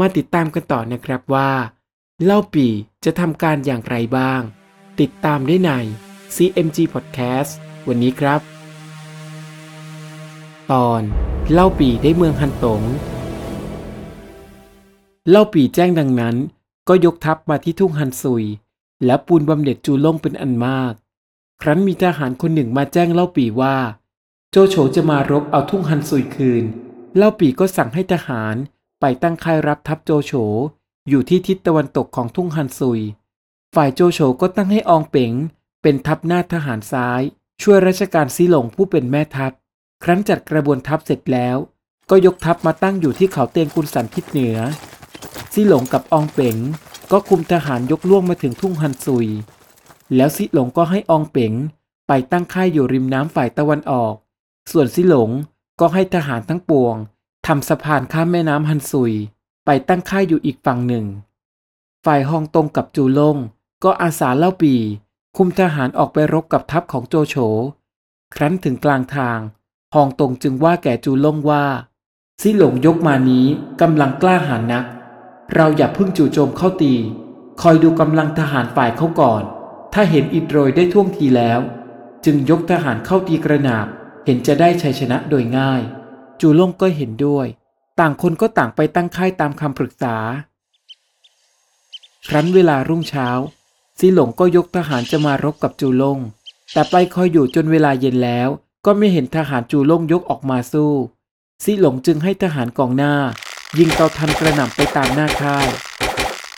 มาติดตามกันต่อนะครับว่า เล่าปีจะทำการอย่างไรบ้าง ติดตามได้ใน CMG Podcast วันนี้ครับ ตอนเล่าปีได้เมืองฮันตง เล่าปีแจ้งดังนั้น ก็ยกทัพมาที่ทุ่งฮันซุย และปูนบำเหน็จจูล่งเป็นอันมาก ครั้นมีทหารคนหนึ่งมาแจ้งเล่าปีว่า โจโฉจะมารบเอาทุ่งฮันซุยคืน เล่าปีก็สั่งให้ทหาร ไปตั้งค่ายรับทัพโจโฉอยู่ที่ทิศตะวันตกของทุ่งฮันซุย ฝ่ายโจโฉก็ตั้งให้อองเป๋งเป็นทัพหน้าทหารซ้าย ช่วยราชการซีหลงผู้เป็นแม่ทัพ ครั้นจัดกระบวนทัพเสร็จแล้ว ก็ยกทัพมาตั้งอยู่ที่เขาเตียงกุนสันทิศเหนือซีหลงกับอองเป๋งก็คุมทหารยกล่วงมาถึงทุ่งฮันซุย แล้วซิหลงก็ให้อองเป๋งไปตั้งค่ายอยู่ริมน้ำฝ่ายตะวันออก ส่วนซิหลงก็ให้ทหารทั้งปวง ทำสะพานข้ามแม่น้ำฮันซุย ไปตั้งค่ายอยู่อีกฝั่งหนึ่ง ฝ่ายฮองตงกับจูลงก็อาสาเล่าปี คุมทหารออกไปรบกับทัพของโจโฉ ครั้นถึงกลางทางฮองตงจึงว่าแก่จูลงว่าซิหลงยกมานี้กำลังกล้าหาญนัก เราอย่าพิ่งจู่โจมเข้าตี คอยดูกำลังทหารฝ่ายเขาก่อน ถ้าเห็นอิดโรยได้ท่วงทีแล้ว จึงยกทหารเข้าตีกระนาบเห็นจะได้ชัยชนะโดยง่าย จูล่งก็เห็นด้วย ต่างคนก็ต่างไปตั้งค่ายตามคำปรึกษา ครั้นเวลารุ่งเช้าซีหลงก็ยกทหารจะมารบกับจูล่ง แต่ไปคอยอยู่จนเวลาเย็นแล้ว ก็ไม่เห็นทหารจูล่งยกออกมาสู้ซีหลงจึงให้ทหารกองหน้า ยิงเกาทันกระหน่ำไปตามหน้าค่าย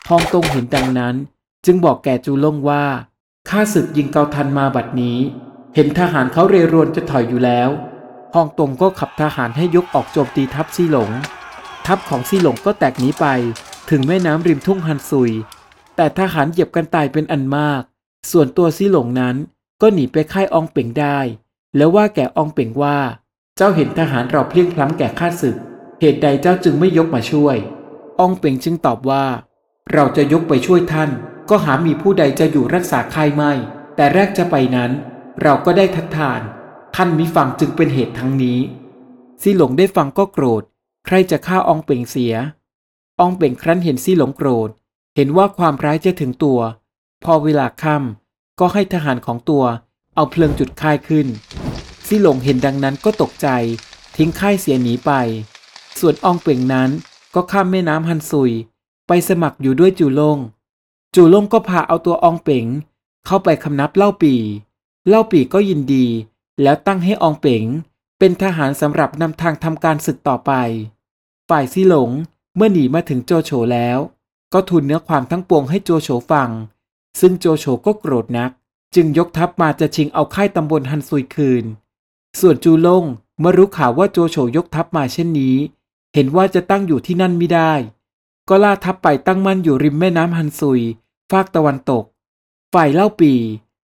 ฮองตงเห็นดังนั้น จึงบอกแก่จูล่งว่าข้าศึกยิงเกาทันมาบัดนี้ เห็นทหารเขาเรรวนจะถอยอยู่แล้ว ฮองตงก็ขับทหารให้ยกออกโจมตีทัพซีหลง ทัพของซีหลงก็แตกหนีไปถึงแม่น้ำริมทุ่งฮันซุย แต่ทหารเหยียบกันตายเป็นอันมาก ส่วนตัวซีหลงนั้นก็หนีไปค่ายอองเป่งได้ แล้วว่าแก่อองเป่งว่า เจ้าเห็นทหารเราเพลียงพล้ำแก่ข้าศึก เหตุใดเจ้าจึงไม่ยกมาช่วยอองเป่งจึงตอบว่า เราจะยกไปช่วยท่าน ก็หามีผู้ใดจะอยู่รักษาค่ายไม่ แต่แรกจะไปนั้น เราก็ได้ทัดทาน ท่านมิฟังจึงเป็นเหตุทั้งนี้ซีหลงได้ฟังก็โกรธ ใครจะฆ่าอองเป่งเสีย อองเป่งครั้นเห็นซีหลงโกรธ เห็นว่าความร้ายจะถึงตัว พอเวลาค่ำก็ให้ทหารของตัว เอาเพลิงจุดค่ายขึ้น ซีหลงเห็นดังนั้นก็ตกใจ ทิ้งค่ายเสียหนีไป ส่วนอองเป่งนั้นก็ข้ามแม่น้ำฮันซุย ไปสมัครอยู่ด้วยจูลง จูลงก็พาเอาตัวอองเป่ง เข้าไปคำนับเล่าปี เล่าปีก็ยินดี แล้วตั้งให้อองเป๋งเป็นทหารสำหรับนำทางทำการศึกต่อไป ฝ่ายซี่หลงเมื่อหนีมาถึงโจโฉแล้ว ก็ทูลเนื้อความทั้งปวงให้โจโฉฟัง ซึ่งโจโฉก็โกรธนัก จึงยกทัพมาจะชิงเอาค่ายตำบลฮันซุยคืน ส่วนจูลงเมื่อรู้ข่าวว่าโจโฉยกทัพมาเช่นนี้ เห็นว่าจะตั้งอยู่ที่นั่นไม่ได้ ก็ล่าทัพไปตั้งมั่นอยู่ริมแม่น้ำฮันซุยภาคตะวันตก ฝ่ายเล่าปี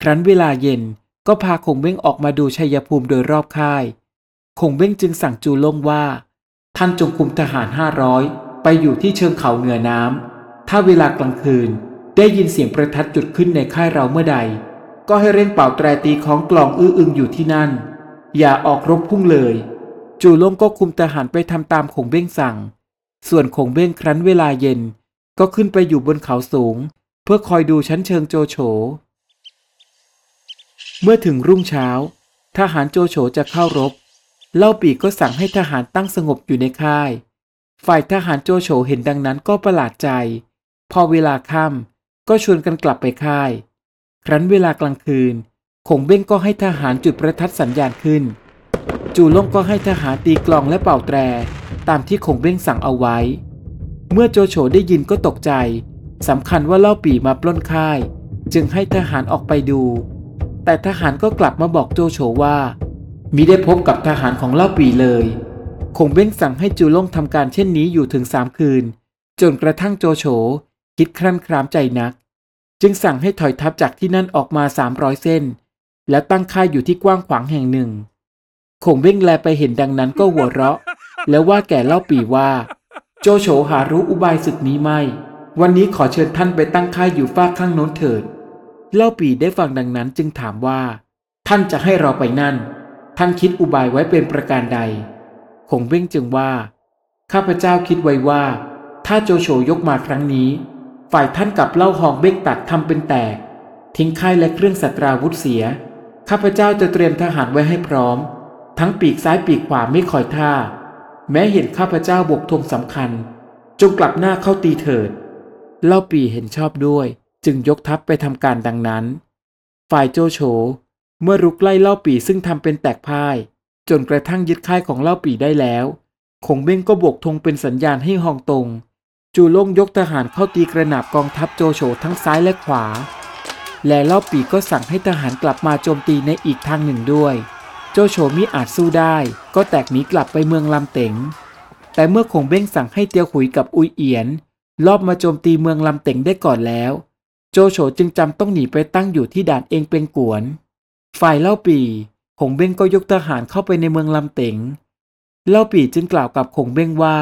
ครั้นเวลาเย็น ก็พาคงเบ้งออกมาดูชัยภูมิโดยรอบค่าย คงเบ้งจึงสั่งจูล่งว่า ท่านจงคุมทหารห้าร้อยไปอยู่ที่เชิงเขาเหนือน้ำ ถ้าเวลากลางคืนได้ยินเสียงประทัดจุดขึ้นในค่ายเราเมื่อใด ก็ให้เร่งเป่าแตรตีของกลองอื้ออึงอยู่ที่นั่น อย่าออกรบพุ่งเลย จูล่งก็คุมทหารไปทำตามคงเบ้งสั่ง ส่วนคงเบ้งครั้นเวลาเย็น ก็ขึ้นไปอยู่บนเขาสูง เพื่อคอยดูชั้นเชิงโจโฉ เมื่อถึงรุ่งเช้า ทหารโจโฉจะเข้ารบ เล่าปีก็สั่งให้ทหารตั้งสงบอยู่ในค่าย ฝ่ายทหารโจโฉเห็นดังนั้นก็ประหลาดใจ พอเวลาค่ำก็ชวนกันกลับไปค่าย ครั้นเวลากลางคืนคงเบ้งก็ให้ทหารจุดประทัดสัญญาณขึ้น จูล่งก็ให้ทหารตีกลองและเป่าแตร ตามที่คงเบ้งสั่งเอาไว้ เมื่อโจโฉได้ยินก็ตกใจสำคัญว่าเล่าปีมาปล้นค่าย จึงให้ทหารออกไปดู แต่ทหารก็กลับมาบอกโจโฉว่ามิได้พบกับทหารของเล่าปีเลยคงเบ้งสั่งให้จูล่งทำการเช่นนี้อยู่ถึงสามคืน จนกระทั่งโจโฉคิดครั่นครามใจนัก จึงสั่งให้ถอยทัพจากที่นั่นออกมาสามร้อยเส้น แล้วตั้งค่ายอยู่ที่กว้างขวางแห่งหนึ่งคงเบ้งแลไปเห็นดังนั้นก็หัวเราะ แล้วว่าแก่เล่าปีว่า โจโฉหารู้อุบายศึกนี้ไม่ วันนี้ขอเชิญท่านไปตั้งค่ายอยู่ฝากข้างโน้นเถิด เล่าปีได้ฟังดังนั้นจึงถามว่า ท่านจะให้เราไปนั่น ท่านคิดอุบายไว้เป็นประการใด คงเบ้งจึงว่า ข้าพเจ้าคิดไว้ว่า ถ้าโจโฉยกมาครั้งนี้ ฝ่ายท่านกับเล่าหองเบ้งตัดทำเป็นแตก ทิ้งค่ายและเครื่องสัตราวุธเสีย ข้าพเจ้าจะเตรียมทหารไว้ให้พร้อม ทั้งปีกซ้ายปีกขวาไม่คอยท่า แม้เห็นข้าพเจ้าบกธงสำคัญ จงกลับหน้าเข้าตีเถิด เล่าปีเห็นชอบด้วย จึงยกทัพไปทำการดังนั้น ฝ่ายโจโฉเมื่อรุกไล่เล่าปีซึ่งทำเป็นแตกพ่าย จนกระทั่งยึดค่ายของเล่าปีได้แล้วคงเบ้งก็โบกธงเป็นสัญญาณให้ฮองตง จูล่งยกทหารเข้าตีกระหนาบกองทัพโจโฉทั้งซ้ายและขวา และเล่าปีก็สั่งให้ทหารกลับมาโจมตีในอีกทางหนึ่งด้วย โจโฉมิอาจสู้ได้ ก็แตกหนีกลับไปเมืองลำเต๋ง แต่เมื่อคงเบ้งสั่งให้เตียวขุยกับอุยเอียน ลอบมาโจมตีเมืองลำเต๋งได้ก่อนแล้ว โจโฉจึงจำต้องหนีไปตั้งอยู่ที่ด่านเองเป็นกวน ฝ่ายเล่าปีคงเบ้งก็ยกทหารเข้าไปในเมืองลำเต๋งเล่าปีจึงกล่าวกับคงเบ้งว่า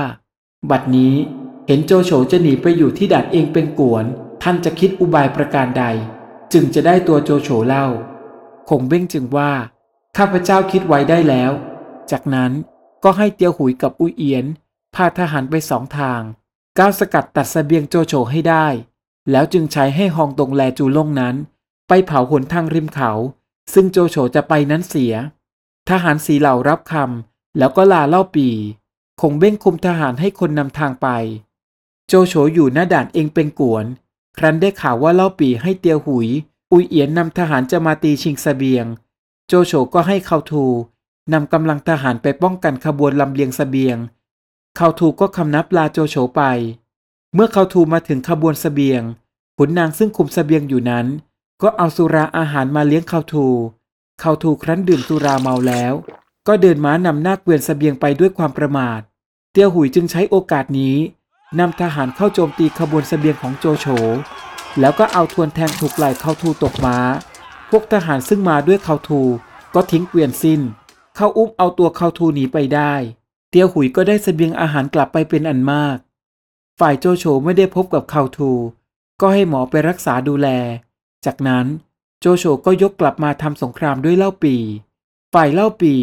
บัดนี้เห็นโจโฉจะหนีไปอยู่ที่ด่านเองเป็นกวน ท่านจะคิดอุบายประการใด จึงจะได้ตัวโจโฉเล่าคงเบ้งจึงว่า ข้าพเจ้าคิดไว้ได้แล้ว จากนั้นก็ให้เตียวหุยกับอุยเอียน พาทหารไปสองทาง ก้าวสกัดตัดสเสบียงโจโฉให้ได้ แล้วจึงใช้ให้ฮองตงแลจูล่งนั้น ไปเผาหนทางริมเขา ซึ่งโจโฉจะไปนั้นเสีย ทหารสีเหล่ารับคำแล้วก็ลาเล่าปีคงเบ้งคุมทหารให้คนนำทางไป โจโฉอยู่หน้าด่านเองเป็นกวน ครั้นได้ข่าวว่าเล่าปีให้เตียวหุย อุยเอียนนำทหารจะมาตีชิงสเสบียง โจโฉก็ให้เขาทูนำกำลังทหารไปป้องกันขบวนลำเลียงสเสบียง เขาทูก็คำนับลาโจโฉไป เมื่อเขาทูมาถึงขบวนสเสบียง ขุนนางซึ่งคุมสเสบียงอยู่นั้น ก็เอาสุราอาหารมาเลี้ยงเขาทู เขาทูครั้นดื่มสุราเมาแล้ว ก็เดินม้านำหน้าเกวียนสเสบียงไปด้วยความประมาท เตียวหุยจึงใช้โอกาสนี้นำทหารเข้าโจมตีขบวนสเสบียงของโจโฉ แล้วก็เอาทวนแทงถูกไหล่เขาทูตกม้า พวกทหารซึ่งมาด้วยเขาทูก็ทิ้งเกวียนสิ้น เข้าอุ้มเอาตัวเขาทูหนีไปได้ เตียวหุยก็ได้เสบียงอาหารกลับไปเป็นอันมาก ฝ่ายโจโฉไม่ได้พบกับเขาทู ก็ให้หมอไปรักษาดูแล จากนั้นโจโฉก็ยกกลับมาทำสงครามด้วยเล่าปี ฝ่ายเล่าปี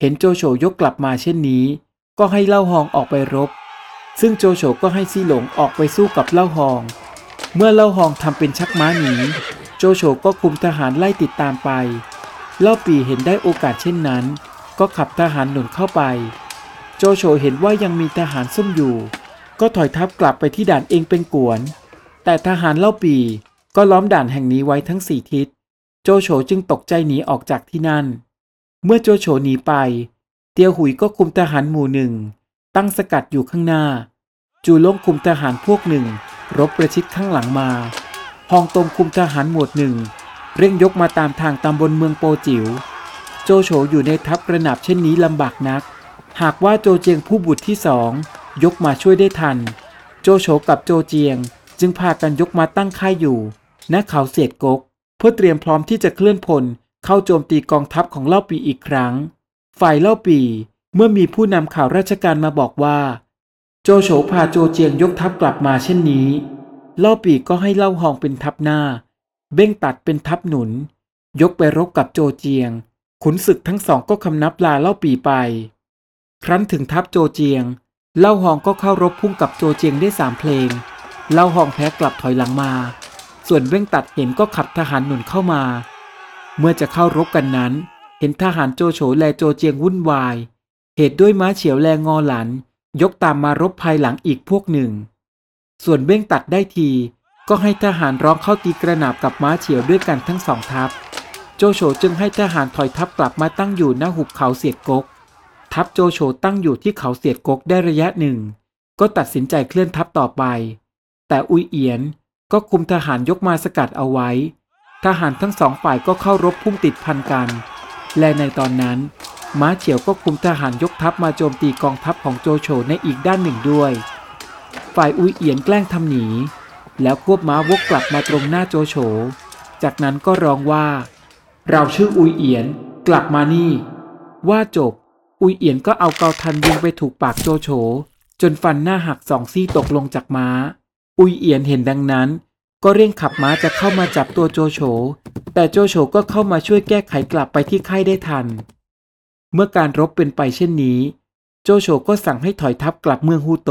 เห็นโจโฉยกกลับมาเช่นนี้ ก็ให้เล่าหองออกไปรบ ซึ่งโจโฉก็ให้ซีหลงออกไปสู้กับเล่าหอง เมื่อเล่าหองทำเป็นชักม้าหนีโจโฉก็คุมทหารไล่ติดตามไป เล่าปีเห็นได้โอกาสเช่นนั้น ก็ขับทหารหนุนเข้าไป โจโฉเห็นว่ายังมีทหารซุ่มอยู่ ก็ถอยทัพกลับไปที่ด่านเองเป็นกวน แต่ทหารเล่าปีก็ล้อมด่านแห่งนี้ไว้ทั้งสี่ทิศ โจโฉจึงตกใจหนีออกจากที่นั่น เมื่อโจโฉหนีไป เตียวหุยก็คุมทหารหมู่หนึ่ง ตั้งสกัดอยู่ข้างหน้า จูล่งคุมทหารพวกหนึ่ง รบประชิดข้างหลังมาฮองตงคุมทหารหมวดหนึ่ง เร่งยกมาตามทางตำบลเมืองโปจิว๋วโจโฉอยู่ในทัพกระหนาบเช่นนี้ลำบากนัก หากว่าโจเจียงผู้บุตรที่สอง ยกมาช่วยได้ทัน โจโฉกับโจเจียง จึงพากันยกมาตั้งค่ายอยู่ณเขาเสียดกก เพื่อเตรียมพร้อมที่จะเคลื่อนพลเข้าโจมตีกองทัพของเล่าปีอีกครั้ง ฝ่ายเล่าปีเมื่อมีผู้นำข่าวราชการมาบอกว่า โจโฉพาโจเจียงยกทัพกลับมาเช่นนี้ เล่าปีก็ให้เล่าหองเป็นทัพหน้า เบ้งตัดเป็นทัพหนุน ยกไปรบกับโจเจียง ขุนศึกทั้งสองก็คำนับลาเล่าปีไป ครั้นถึงทัพโจเจียง เล่าหองก็เข้ารบพุ่งกับโจเจียงได้สามเพลง เล่าหองแพ้กลับถอยหลังมา ส่วนเบ้งตัดเห็นก็ขับทหารหนุนเข้ามา เมื่อจะเข้ารบกันนั้น เห็นทหารโจโฉแลโจเจียงวุ่นวาย เหตุด้วยม้าเฉียวแลงอหลัน ยกตามมารบภายหลังอีกพวกหนึ่ง ส่วนเบ้งตัดได้ทีก็ให้ทหารร้องเข้าตีกระหนาบกับม้าเฉียวด้วยกันทั้งสองทัพ โจโฉจึงให้ทหารถอยทัพกลับมาตั้งอยู่หน้าหุบเขาเสียดกก ทัพโจโฉตั้งอยู่ที่เขาเสียดกกได้ระยะหนึ่ง ก็ตัดสินใจเคลื่อนทัพต่อไป แต่อุยเอียนก็คุมทหารยกมาสกัดเอาไว้ ทหารทั้งสองฝ่ายก็เข้ารบพุ่งติดพันกัน และในตอนนั้น ม้าเฉียวก็คุมทหารยกทัพมาโจมตีกองทัพของโจโฉในอีกด้านหนึ่งด้วย ฝ่ายอุยเอียนแกล้งทำหนี แล้วควบม้าวกกลับมาตรงหน้าโจโฉ จากนั้นก็ร้องว่า เราชื่ออุยเอียนกลับมานี่ ว่าจบ อุยเอียนก็เอาเกาทันยิงไปถูกปากโจโฉจนฟันหน้าหักสองซี่ตกลงจากม้า อุยเอียนเห็นดังนั้น ก็เร่งขับม้าจะเข้ามาจับตัวโจโฉ แต่โจโฉก็เข้ามาช่วยแก้ไขกลับไปที่ค่ายได้ทัน เมื่อการรบเป็นไปเช่นนี้ โจโฉก็สั่งให้ถอยทัพกลับเมืองฮูโต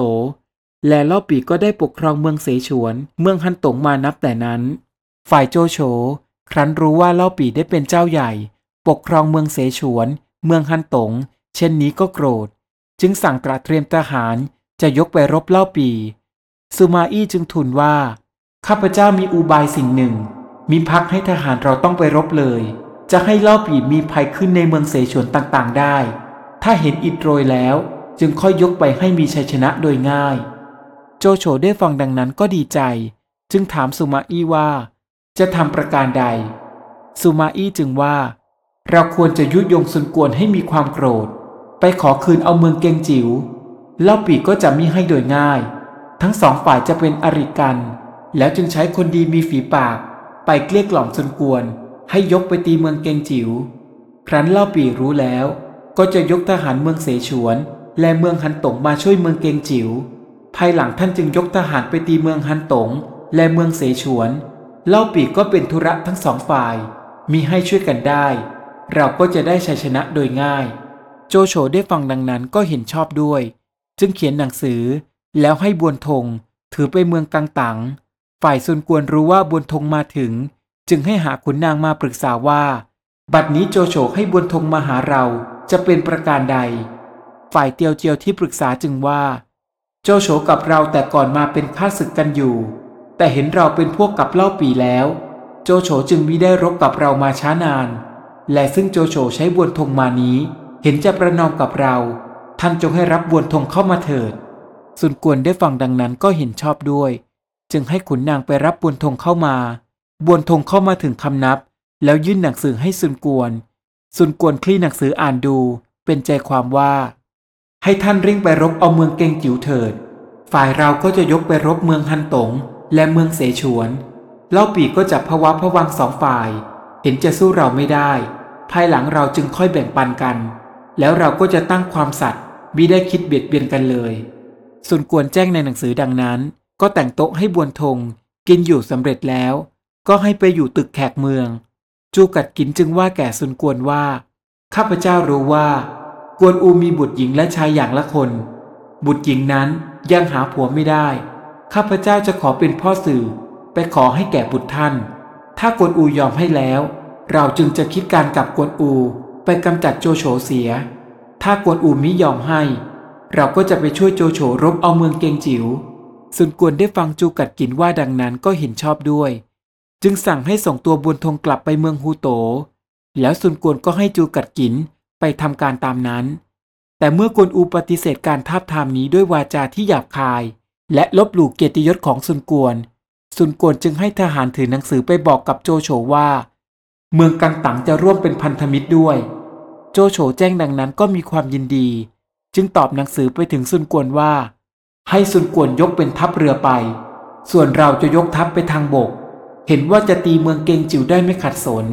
และเล่าปีก็ได้ปกครองเมืองเสฉวน เมืองฮันตงมานับแต่นั้น ฝ่ายโจโฉครั้นรู้ว่าเล่าปีได้เป็นเจ้าใหญ่ ปกครองเมืองเสฉวน เมืองฮันตง เช่นนี้ก็โกรธ จึงสั่งตระเตรียมทหารจะยกไปรบเล่าปีซูมาอี้จึงทูลว่า ข้าพเจ้ามีอุบายสิ่งหนึ่ง มีพักให้ทหารเราต้องไปรบเลย จะให้เล่าปีมีภัยขึ้นในเมืองเสฉวนต่างๆ ได้ ถ้าเห็นอิดโรยแล้ว จึงค่อยยกไปให้มีชัยชนะโดยง่าย โจโฉได้ฟังดังนั้นก็ดีใจ จึงถามสุมาอี้ว่า จะทำประการใด สุมาอี้จึงว่า เราควรจะยุยงสุนกวนให้มีความโกรธ ไปขอคืนเอาเมืองเกงจิว๋วเล่าปีก็จะมิให้โดยง่าย ทั้งสองฝ่ายจะเป็นอริกัน แล้วจึงใช้คนดีมีฝีปาก ไปเกลี้ยกล่อมสนกวน ให้ยกไปตีเมืองเกงจิว๋วครั้นเล่าปีรู้แล้ว ก็จะยกทหารเมืองเสฉวน และเมืองฮันตงมาช่วยเมืองเกงจิว๋วภายหลังท่านจึงยกทหารไปตีเมืองฮันตงและเมืองเสฉวน เล่าปีก็เป็นธุระทั้งสองฝ่าย มีให้ช่วยกันได้ เราก็จะได้ชัยชนะโดยง่าย โจโฉได้ฟังดังนั้นก็เห็นชอบด้วย จึงเขียนหนังสือแล้วให้บวนทงถือไปเมืองกังตัง ฝ่ายซุนกวนรู้ว่าบวนทงมาถึง จึงให้หาขุนนางมาปรึกษาว่า บัดนี้โจโฉให้บวนทงมาหาเราจะเป็นประการใด ฝ่ายเตียวเจียวที่ปรึกษาจึงว่า โจโฉกับเราแต่ก่อนมาเป็นข้าศึกกันอยู่ แต่เห็นเราเป็นพวกกับเล่าปีแล้ว โจโฉจึงมิได้รบกับเรามาช้านาน และซึ่งโจโฉใช้บวนทงมานี้ เห็นจะประนอมกับเรา ท่านจงให้รับบวนทงเข้ามาเถิด สุนกวนได้ฟังดังนั้นก็เห็นชอบด้วย จึงให้ขุนนางไปรับบวนทงเข้ามา บวนทงเข้ามาถึงคำนับ แล้วยื่นหนังสือให้สุนกวน สุนกวนคลี่หนังสืออ่านดู เป็นใจความว่า ให้ท่านเร่งไปรบเอาเมืองเกงจิ๋วเถิด ฝ่ายเราก็จะยกไปรบเมืองฮันตงและเมืองเสฉวนเล่าปีก็จับพะวะพะวังสองฝ่าย เห็นจะสู้เราไม่ได้ ภายหลังเราจึงค่อยแบ่งปันกัน แล้วเราก็จะตั้งความสัตย์มิได้คิดเบียดเบียนกันเลย ส่วนกวนแจ้งในหนังสือดังนั้น ก็แต่งโต๊ะให้บวนทง กินอยู่สำเร็จแล้ว ก็ให้ไปอยู่ตึกแขกเมือง จูกัดกินจึงว่าแก่สุนกวนว่า ข้าพเจ้ารู้ว่า กวนอูมีบุตรหญิงและชายอย่างละคน บุตรหญิงนั้นยังหาผัวไม่ได้ ข้าพเจ้าจะขอเป็นพ่อสื่อ ไปขอให้แก่บุตรท่าน ถ้ากวนอูยอมให้แล้ว เราจึงจะคิดการกับกวนอู ไปกำจัดโจโฉเสีย ถ้ากวนอูมิยอมให้ เราก็จะไปช่วยโจโฉรบเอาเมืองเกงจิว๋วสุนกวนได้ฟังจูกัดกินว่าดังนั้นก็เห็นชอบด้วย จึงสั่งให้ส่งตัวบุญทงกลับไปเมืองฮูโต แล้วสุนกวนก็ให้จูกัดกินไปทำการตามนั้น แต่เมื่อกวนอูปฏิเสธการทาบทามนี้ด้วยวาจาที่หยาบคาย และลบหลู่เกียรติยศของสุนกวน สุนกวนจึงให้ทหารถือหนังสือไปบอกกับโจโฉว่า เมืองกังตังจะร่วมเป็นพันธมิตรด้วย โจโฉแจ้งดังนั้นก็มีความยินดี จึงตอบหนังสือไปถึงซุนกวนว่า ให้ซุนกวนยกเป็นทัพเรือไป ส่วนเราจะยกทัพไปทางบก เห็นว่าจะตีเมืองเกงจิ๋วได้ไม่ขัดสน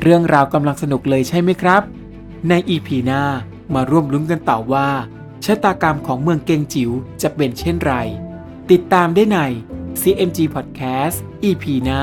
เรื่องราวกำลังสนุกเลยใช่ไหมครับ ในอีพีหน้ามาร่วมลุ้นกันต่อว่าชะตากรรมของเมืองเกงจิ๋วจะเป็นเช่นไร ติดตามได้ใน CMG Podcast EP หน้า